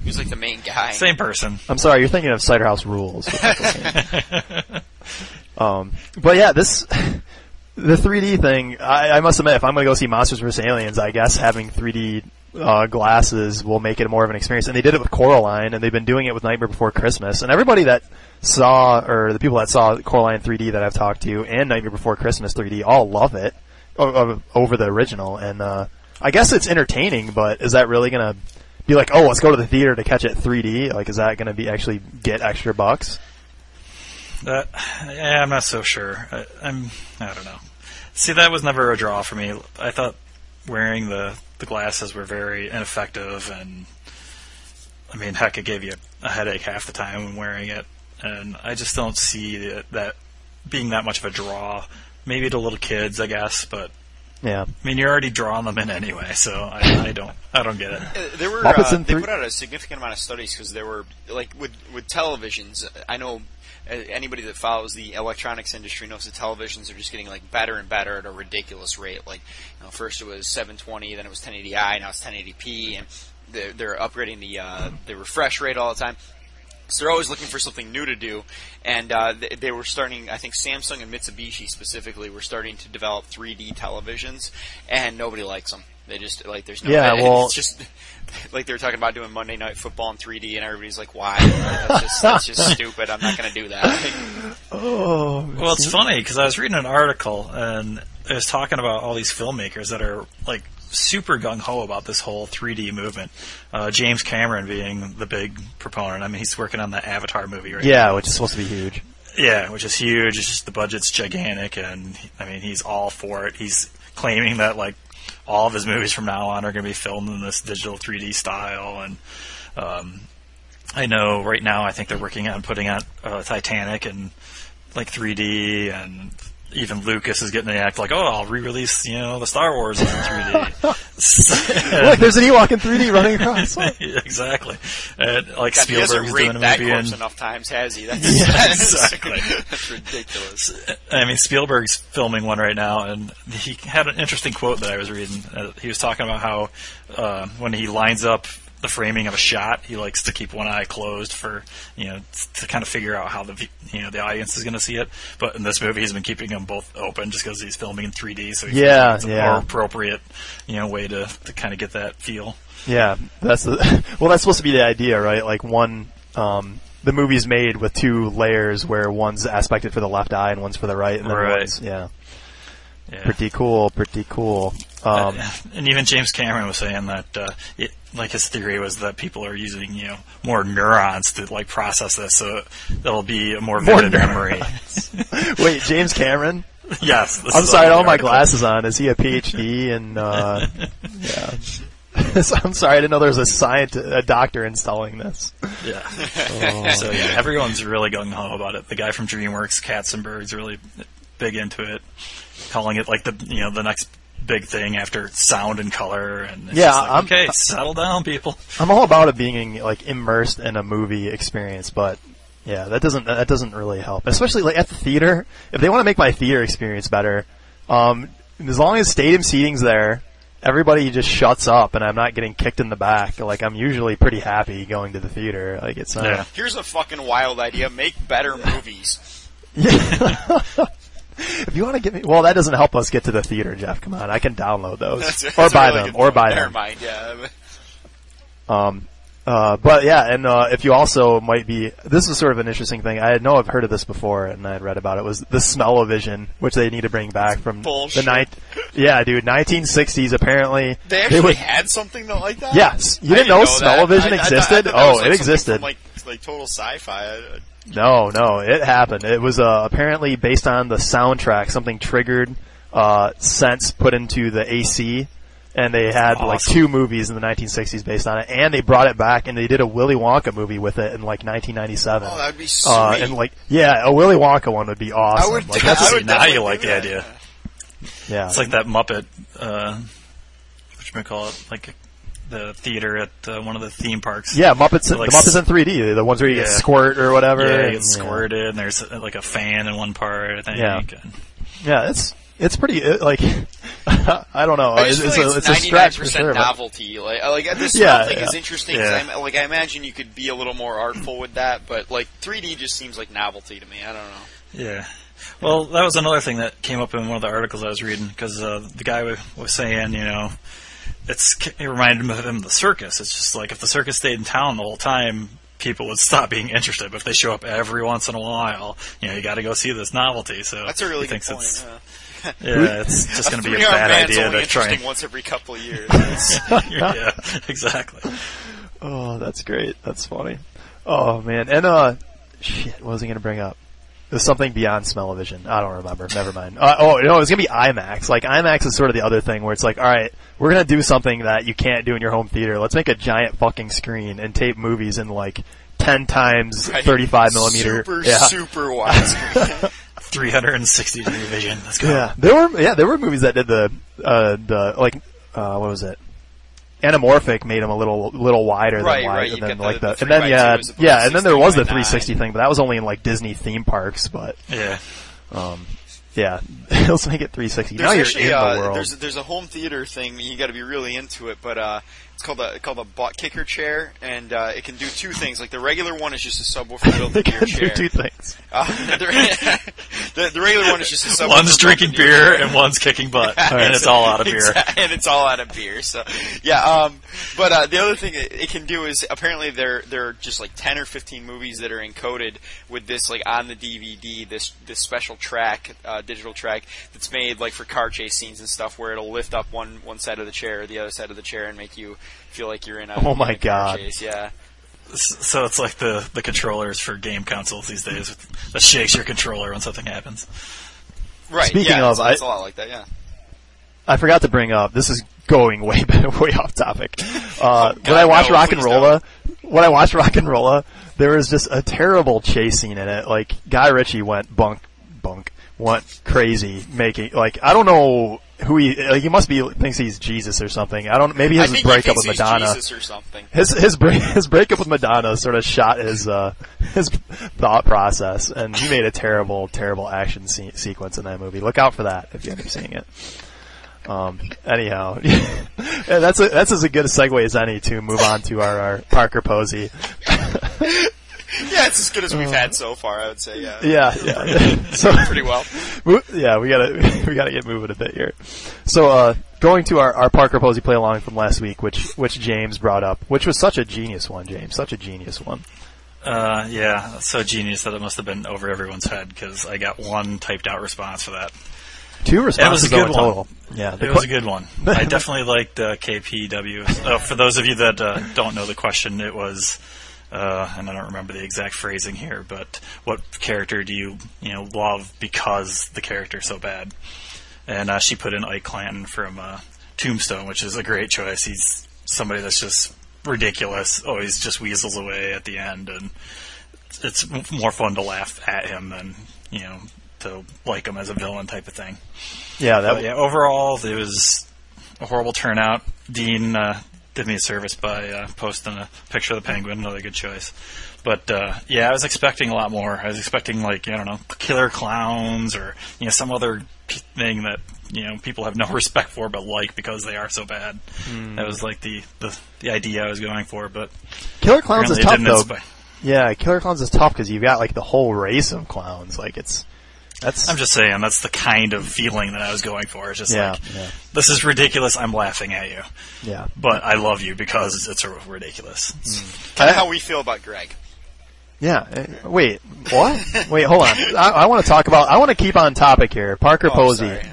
He was like the main guy. Same person. I'm sorry, you're thinking of Cider House Rules. um, but yeah, this the 3D thing. I, I must admit, if I'm going to go see Monsters vs. Aliens, I guess having 3D uh, glasses will make it more of an experience. And they did it with Coraline, and they've been doing it with Nightmare Before Christmas. And everybody that saw, or the people that saw Coraline 3D that I've talked to, and Nightmare Before Christmas 3D, all love it over the original. And uh, I guess it's entertaining, but is that really going to be like, oh, let's go to the theater to catch it 3D? Like, is that going to be actually get extra bucks? That, yeah, I'm not so sure. I, I'm, I don't know. See, that was never a draw for me. I thought wearing the, the glasses were very ineffective, and I mean, heck, it gave you a headache half the time when wearing it, and I just don't see that, that being that much of a draw. Maybe to little kids, I guess, but Yeah. I mean, you're already drawing them in anyway, so I, I don't, I don't get it. Uh, There were uh, they put out a significant amount of studies because there were like with with televisions. I know anybody that follows the electronics industry knows the televisions are just getting like better and better at a ridiculous rate. Like, you know, first it was 720, then it was 1080i, now it's 1080p, and they're, they're upgrading the uh, the refresh rate all the time. So they're always looking for something new to do, and uh, they, they were starting. I think Samsung and Mitsubishi specifically were starting to develop 3D televisions, and nobody likes them. They just like there's no. Yeah, it's well- just like they were talking about doing Monday Night Football in 3D, and everybody's like, "Why? That's just, that's just stupid. I'm not going to do that." Oh, Well, it's funny because I was reading an article and it was talking about all these filmmakers that are like super gung ho about this whole 3D movement. Uh, James Cameron being the big proponent. I mean, he's working on the Avatar movie right yeah, which is supposed to be huge. Yeah, which is huge. It's just the budget's gigantic, and I mean he's all for it. He's claiming that like all of his movies from now on are going to be filmed in this digital 3D style, and um, I know right now I think they're working on putting out uh, Titanic and like 3D, and even Lucas is getting the act like, oh, I'll re-release you know the Star Wars in 3D. Look, there's an Ewok in 3D running across. exactly. And, like God, he hasn't Spielberg's doing a that movie corpse in enough times, has he? That's, Yeah, that's- exactly. that's ridiculous. I mean, Spielberg's filming one right now, and he had an interesting quote that I was reading. Uh, he was talking about how uh, when he lines up the framing of a shot, he likes to keep one eye closed for you know to kind of figure out how the you know the audience is going to see it. But in this movie, he's been keeping them both open just because he's filming in 3D, so Yeah, it's a yeah. more appropriate you know way to to kind of get that feel. Yeah, that's the well. That's supposed to be the idea, right? Like one, um, the movie's made with two layers, where one's aspected for the left eye and one's for the right, and then Right. one's yeah, Yeah. pretty cool, pretty cool. Um, and even James Cameron was saying that, uh, it, like his theory was that people are using, you know, more neurons to like process this, so that'll be a more More vivid memory. wait, James Cameron? yes, I'm sorry, I on don't have my article. glasses on. Is he a PhD? And uh, yeah, I'm sorry, I didn't know there was a scientist, a doctor installing this. Yeah. Oh. So yeah, everyone's really gung ho about it. The guy from DreamWorks, Katzenberg's really big into it, calling it like the you know the next big thing after sound and color. And it's Yeah, like, I'm- okay, settle down, people. I'm all about it being like immersed in a movie experience, but yeah, that doesn't that doesn't really help. Especially like at the theater. If they want to make my theater experience better, um, as long as stadium seating's there, everybody just shuts up, and I'm not getting kicked in the back. Like I'm usually pretty happy going to the theater. Like it's not. Yeah. Here's a fucking wild idea: make better movies. Yeah. if you want to get me, well, that doesn't help us get to the theater, Jeff. Come on, I can download those That's, or that's a buy really them or buy Never them. mind. Yeah. Um, uh, but yeah, and uh, if you also might be, this is sort of an interesting thing. I know I've heard of this before, and I had read about it. Was the smell-o-vision, which they need to bring back from bullshit. the night? Yeah, dude, 1960s. Apparently, They actually would. had something like that. Yes, you I didn't know that. smell-o-vision I- I existed? I that Oh, like, it existed. From, like like total sci-fi. I- No, no, it happened. It was uh, apparently based on the soundtrack. Something triggered uh, sense put into the AC, and they had like two movies in the 1960s based on it. And they brought it back, and they did a Willy Wonka movie with it in like 1997. Oh, that'd be sweet. Uh, and like, yeah, a Willy Wonka one would be awesome. I would. Like, I that's, would now definitely you like the that. idea. yeah. It's like that Muppet, uh, what call it, like the theater at uh, one of the theme parks. yeah, Muppets, like the Muppets in 3D, the ones where you get Yeah. squirt or whatever. Yeah, and- it gets squirted, and there's uh, like a fan in one part. I think. Yeah. and- Yeah, it's it's pretty it, like I don't know. I it's, feel it's, like a, it's it's a ninety nine stretch for percent sure. but- novelty. Like, like this Yeah, whole thing is yeah. interesting. 'cause Yeah. I'm, like I imagine you could be a little more artful with that, but like 3D just seems like novelty to me. I don't know. Yeah. Well, that was another thing that came up in one of the articles I was reading because uh, the guy was saying, you know, it's it reminded him of him of the circus. It's just like if the circus stayed in town the whole time, people would stop being interested. But if they show up every once in a while, you know, you got to go see this novelty. So That's a really he good thinks point. It's, yeah. yeah, it's just going to be a three-armed bad man's idea only to try. interesting And, once every couple of years. Yeah, exactly. Oh, that's great. That's funny. Oh man, and uh, shit, what was I gonna bring up? There's something beyond smell-o-vision. I don't remember. Never mind. Uh, oh no, it was gonna be IMAX. Like IMAX is sort of the other thing where it's like, all right, we're gonna do something that you can't do in your home theater. Let's make a giant fucking screen and tape movies in like ten times Right. 35 millimeter. Super, yeah. super widescreen. 360 degree vision. Let's go. Yeah, there were yeah there were movies that did the uh the like uh what was it? Anamorphic made him a little little wider Right, than wide, right, you've and then like the- the, the and then yeah as yeah, and then there was the 16x9. 360 thing, but that was only in like Disney theme parks. But Yeah. um, yeah, let's make it 360. now There's you're in uh, the world. there's there's a home theater thing. You got to be really into it, but uh, it's called a called a butt kicker chair, and uh, it can do two things. Like the regular one is just a subwoofer built into your can do two things. Uh, the, the, the regular one is just a subwoofer. One's drinking beer chair. and one's kicking butt, Yeah, and it's all out of beer. And it's all out of beer. So, yeah. Um, but uh, the other thing it, it can do is apparently there there are just like ten or fifteen movies that are encoded with this like on the DVD this this special track, uh, digital track that's made like for car chase scenes and stuff, where it'll lift up one one side of the chair or the other side of the chair and make you feel like you're in a Oh my a God. chase. Yeah. So it's like the the controllers for game consoles these days that shakes your controller when something happens. Right. Speaking yeah, of, it's, I- it's a lot like that. Yeah. I forgot to bring up. This is going way way off topic. Uh, God, when I watched no, Rock and please Rolla, when I watched RocknRolla, there was just a terrible chase scene in it. Like Guy Ritchie went bunk bunk went crazy making like I don't know who he like he must be thinks he's Jesus or something. I don't maybe his breakup with Madonna. Jesus or something. His his break, his breakup with Madonna sort of shot his uh, his thought process, and he made a terrible, terrible action se- sequence in that movie. Look out for that if you end up seeing it. Um, anyhow, yeah, that's a, that's as good a segue as any to move on to our, our Parker Posey. Yeah, it's as good as we've had so far. I would say. Yeah. Yeah, yeah. so Pretty well. Yeah, we gotta we gotta get moving a bit here. So, uh, going to our, our Parker Posey play along from last week, which which James brought up, which was such a genius one, James, such a genius one. Uh, yeah, so genius that it must have been over everyone's head because I got one typed out response for that. Two responses It was a good one. total. Yeah, the It was que- a good one. I definitely liked uh, KPW. Uh, for those of you that uh, don't know the question, it was, uh, and I don't remember the exact phrasing here, but what character do you you know love because the character's so bad? And uh, she put in Ike Clanton from uh, Tombstone, which is a great choice. He's somebody that's just ridiculous, always just weasels away at the end, and it's more fun to laugh at him than you know to like him as a villain type of thing. yeah, that But yeah, overall, it was a horrible turnout. Dean uh, did me a service by uh, posting a picture of the penguin, another good choice. But uh, yeah, I was expecting a lot more. I was expecting like I don't know, killer clowns or you know some other p- thing that you know people have no respect for but like because they are so bad. That was like the, the the idea I was going for, but Killer Clowns is apparently tough though. inspi- Yeah, Killer Clowns is tough because you've got like the whole race of clowns. Like it's that's I'm just saying that's the kind of feeling that I was going for. It's just yeah, like yeah, this is ridiculous. I'm laughing at you. yeah. but I love you because it's r- ridiculous. Kind of how we feel about Greg. Yeah. uh, Wait, what? Wait, hold on. I, I want to talk about. I want to keep on topic here. Parker Oh, Posey. sorry.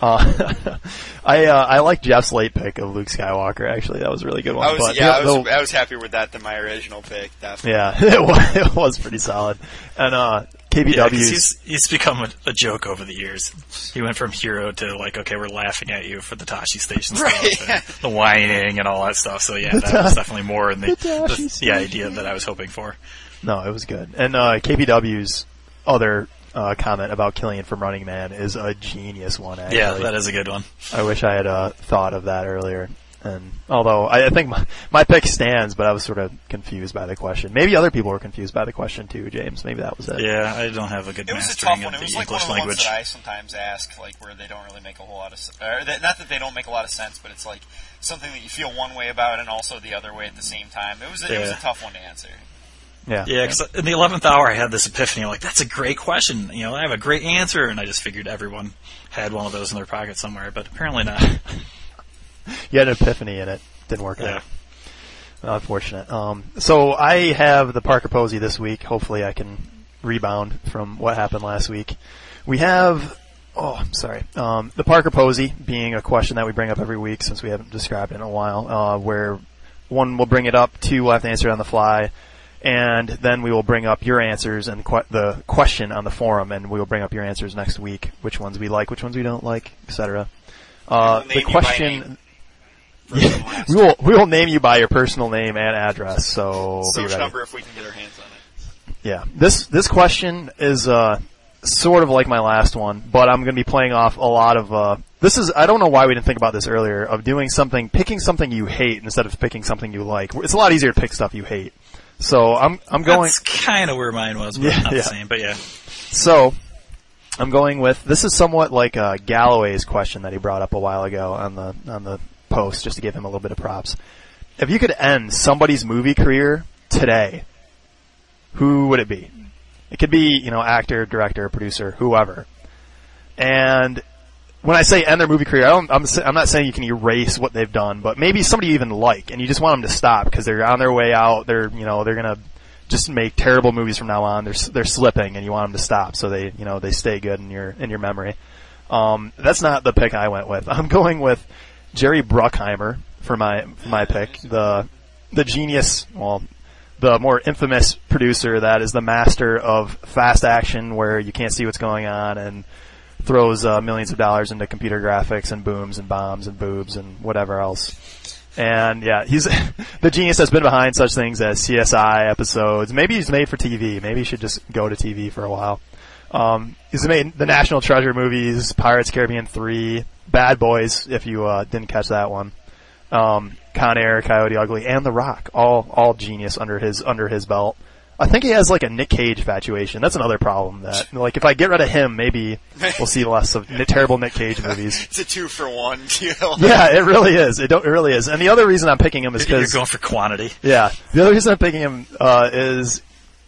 Uh, I uh, I like Jeff's late pick of Luke Skywalker. Actually, that was a really good one. I was but yeah, I the- was I was happier with that than my original pick. Definitely. yeah, it was, it was pretty solid. And uh, Yeah, 'cause KBW's he's he's become a, a joke over the years. He went from hero to like, okay, we're laughing at you for the Tosche Station Right. stuff, and the whining and all that stuff. So yeah, that was definitely more in the The the, the idea that I was hoping for. no, it was good. And uh, KBW's other uh, comment about Killian from Running Man is a genius one. Actually, Yeah, that is a good one. I wish I had uh, thought of that earlier. And although I, I think my, my pick stands, but I was sort of confused by the question. Maybe other people were confused by the question too, James. Maybe that was it. Yeah, I don't have a good It was a mastering tough one. of It was like one of the ones that I sometimes ask, like where they don't really make a whole lot of, s- or that, not that they don't make a lot of sense, but it's like something that you feel one way about and also the other way at the same time. It was a, it was a tough one to answer. Yeah. Yeah, because in the eleventh hour, I had this epiphany. I'm Like, that's a great question. You know, I have a great answer, and I just figured everyone had one of those in their pocket somewhere, but apparently not. You had an epiphany in it. Didn't work Yeah. out. Unfortunate. Um, so I have the Parker Posey this week. Hopefully I can rebound from what happened last week. We have, oh, I'm sorry. Um, the Parker Posey being a question that we bring up every week since we haven't described it in a while, uh, where one will bring it up, two will have to answer it on the fly, and then we will bring up your answers and que- the question on the forum, and we will bring up your answers next week, which ones we like, which ones we don't like, etc. Uh, the question, name. First we will we will name you by your personal name and address. So be Search ready. number if we can get our hands on it. Yeah. This this question is uh sort of like my last one, but I'm going to be playing off a lot of uh This is I don't know why we didn't think about this earlier of doing something, picking something you hate instead of picking something you like. It's a lot easier to pick stuff you hate. So I'm I'm going. That's kind of where mine was, but Yeah, not yeah. the same. But yeah, So, I'm going with this is somewhat like uh, Galloway's question that he brought up a while ago on the on the post, just to give him a little bit of props. If you could end somebody's movie career today, who would it be? It could be you know actor, director, producer, whoever. And when I say end their movie career, I don't, I'm I'm not saying you can erase what they've done, but maybe somebody you even like, and you just want them to stop because they're on their way out. They're you know they're gonna just make terrible movies from now on. They're they're slipping, and you want them to stop so they you know they stay good in your in your memory. Um, that's not the pick I went with. I'm going with Jerry Bruckheimer for my for my pick. The the genius, well, the more infamous producer that is the master of fast action, where you can't see what's going on and throws uh, millions of dollars into computer graphics and booms and bombs and boobs and whatever else. And yeah, he's the genius that's been behind such things as CSI episodes. Maybe he's made for TV. Maybe he should just go to TV for a while. Um, he's made the National Treasure movies, Pirates Caribbean 3, Bad Boys, if you uh, didn't catch that one. Um, Con Air, Coyote Ugly, and The Rock, all all genius under his under his belt. I think he has like a Nick Cage fatuation. That's another problem. That like if I get rid of him, maybe we'll see less of n- terrible Nick Cage movies. It's a two for one deal. Yeah, it really is. It, don't, it really is. And the other reason I'm picking him is because you're going for quantity. yeah, the other reason I'm picking him uh, is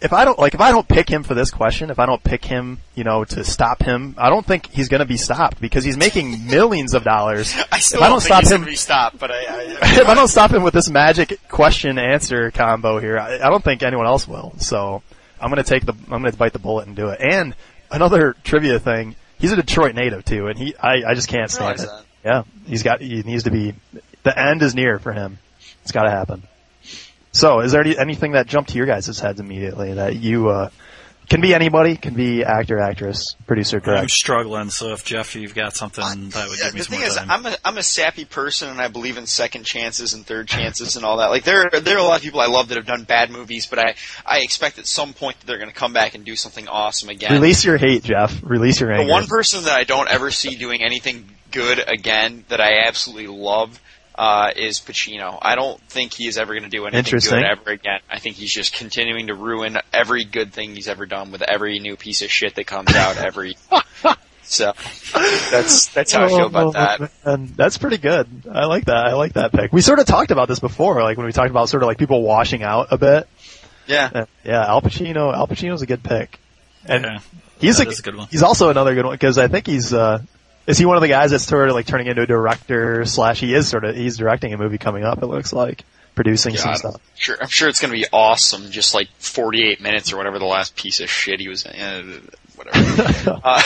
if I don't like if I don't pick him for this question, if I don't pick him, you know, to stop him, I don't think he's going to be stopped because he's making millions of dollars. I still if I don't think stop he's him, gonna be stopped, but I, I, if I don't stop him with this magic question answer combo here, I, I don't think anyone else will. So I'm going to take the I'm going to bite the bullet and do it. And another trivia thing, he's a Detroit native too, and he I, I just can't stand it. that. Yeah, he's got he needs to be the end is near for him. It's got to happen. So, is there any, anything that jumped to your guys' heads immediately that you uh, can be anybody, can be actor, actress, producer, director? I'm struggling, so if Jeff, you've got something that would Yeah, give me the some thing more is, time. I'm a I'm a sappy person, and I believe in second chances and third chances and all that. Like there there are a lot of people I love that have done bad movies, but I I expect at some point that they're going to come back and do something awesome again. Release your hate, Jeff. Release your anger. The one person that I don't ever see doing anything good again that I absolutely love uh, is Pacino. I don't think he is ever going to do anything good ever again. I think he's just continuing to ruin every good thing he's ever done with every new piece of shit that comes out every. so that's that's how I feel about that. And Oh, that's pretty good. I like that. I like that pick. We sort of talked about this before, like when we talked about sort of like people washing out a bit. Yeah. Uh, Yeah, Al Pacino. Al Pacino's a good pick. And yeah. he's that a, a good one. He's also another good one because I think he's. uh Is he one of the guys that's sort of like turning into a director slash? He is sort of. He's directing a movie coming up. It looks like producing some stuff. I'm sure, I'm sure it's going to be awesome. Just like 48 minutes or whatever the last piece of shit he was in. Uh, whatever. uh,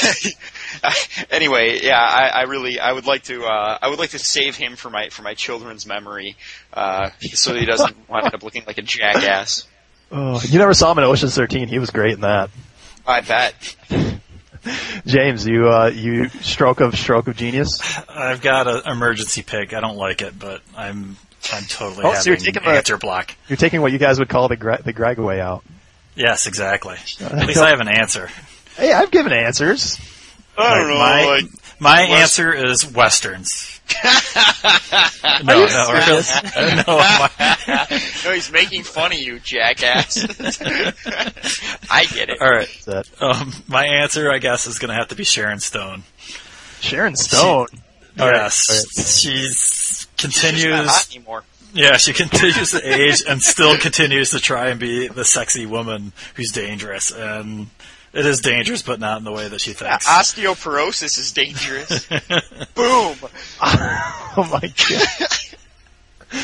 anyway, yeah, I, I really, I would like to, uh, I would like to save him for my, for my children's memory, uh, so he doesn't wind up looking like a jackass. Oh, you never saw him in Ocean's 13. He was great in that. I bet. James, you uh you stroke of stroke of genius. I've got an emergency pick. I don't like it, but I'm I'm totally Oh, so you're having taking the- answer block. You're taking what you guys would call the Gre- the Greg way out. Yes, exactly. At least I have an answer. Hey, I've given answers. I don't know, my like, my West- answer is westerns. no, you no, really, no. my- no, he's making fun of you, jackass. I get it. all right. Um, my answer, I guess, is going to have to be Sharon Stone. Sharon Stone. All right, yes, all right. she's She's not continues. hot anymore. Yeah, she continues to age and still continues to try and be the sexy woman who's dangerous. And it is dangerous, but not in the way that she thinks. Uh, osteoporosis is dangerous. Boom. Oh my god.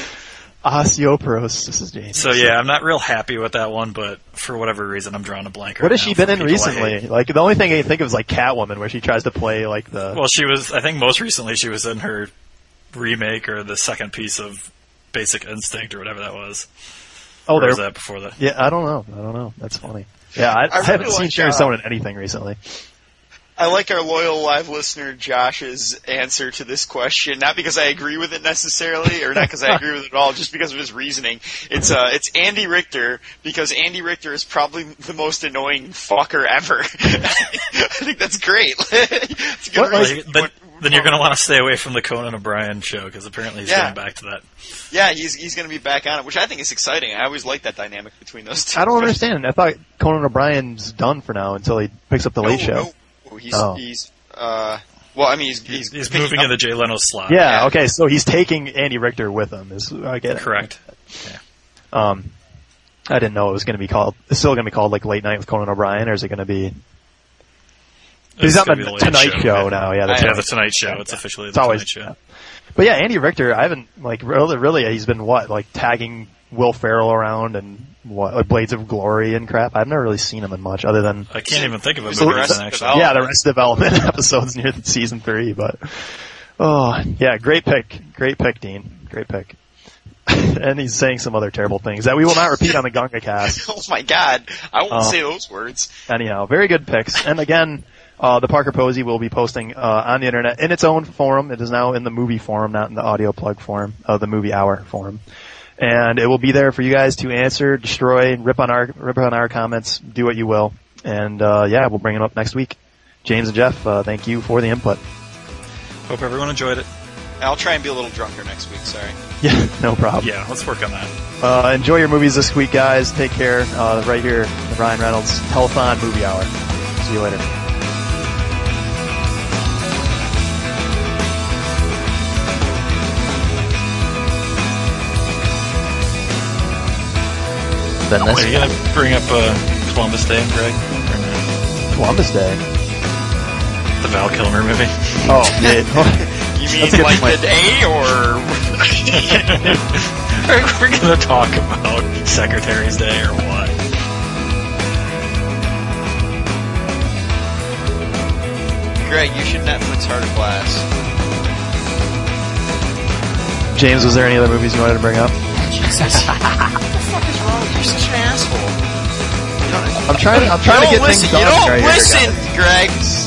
Osteoporosis is James. so yeah, I'm not real happy with that one, but for whatever reason, I'm drawing a blank. What right has now she been in recently? Like the only thing I think of is like Catwoman, where she tries to play like the. Well, she was. I think most recently she was in her remake or the second piece of Basic Instinct or whatever that was. oh, or there. was that before that? Yeah, I don't know. I don't know. That's funny. Yeah, I, I, really haven't seen like, Sharon uh, Stone in anything recently. I like our loyal live listener Josh's answer to this question, not because I agree with it necessarily, or not because I agree with it at all, just because of his reasoning. It's uh, it's Andy Richter because Andy Richter is probably the most annoying fucker ever. I think that's great. it's a good What, like, reason. The- When- Then you're going to want to stay away from the Conan O'Brien show because apparently he's Yeah. going back to that. Yeah, he's he's going to be back on it, which I think is exciting. I always like that dynamic between those two. I don't understand. I thought Conan O'Brien's done for now until he picks up the No, Late Show. no. He's Oh. he's uh well, I mean he's he's, He's moving up- into Jay Leno's slot. Yeah, Yeah. okay, so he's taking Andy Richter with him. Is I get it. Correct. Um, I didn't know it was going to be called. It's still going to be called like Late Night with Conan O'Brien, or is it going to be? He's It's on gonna the Tonight Show, now. Yeah, the I Yeah, Tonight the Tonight Show. It's officially It's the always- Tonight Show. But yeah, Andy Richter, I haven't like really, really, he's been what like tagging Will Ferrell around and what like Blades of Glory and crap. I've never really seen him in much other than I can't even think of him. So movie the rest of actually. the yeah the rest development episodes near the season three. But oh yeah, great pick, great pick, Dean, great pick. and he's saying some other terrible things that we will not repeat on the Gunga cast. Oh my god, I won't Oh. say those words. anyhow, very good picks. And again, uh, the Parker Posey will be posting uh, on the internet in its own forum. It is now in the movie forum, not in the audio plug forum, uh, the movie hour forum. And it will be there for you guys to answer, destroy, rip on our rip on our comments, do what you will. And uh, yeah, we'll bring it up next week. James and Jeff, uh, thank you for the input. Hope everyone enjoyed it. I'll try and be a little drunker next week. Sorry. Yeah, no problem. Yeah, let's work on that. Uh, enjoy your movies this week, guys. Take care. Uh, right here, Ryan Reynolds Telethon Movie Hour. See you later. Then Are this you going to bring up uh, Columbus Day, Greg? Columbus Day. The Val Kilmer movie? Oh, yeah. You mean like point. the day or We're going to talk about Secretary's Day or what? Greg? You should Netflix Heart of Glass. James, was there any other movies you wanted to bring up? Jesus. what the fuck is wrong? with you? You're such an asshole. I'm trying. I'm trying to get listen. things done. you don't right here, listen, guys. Greg.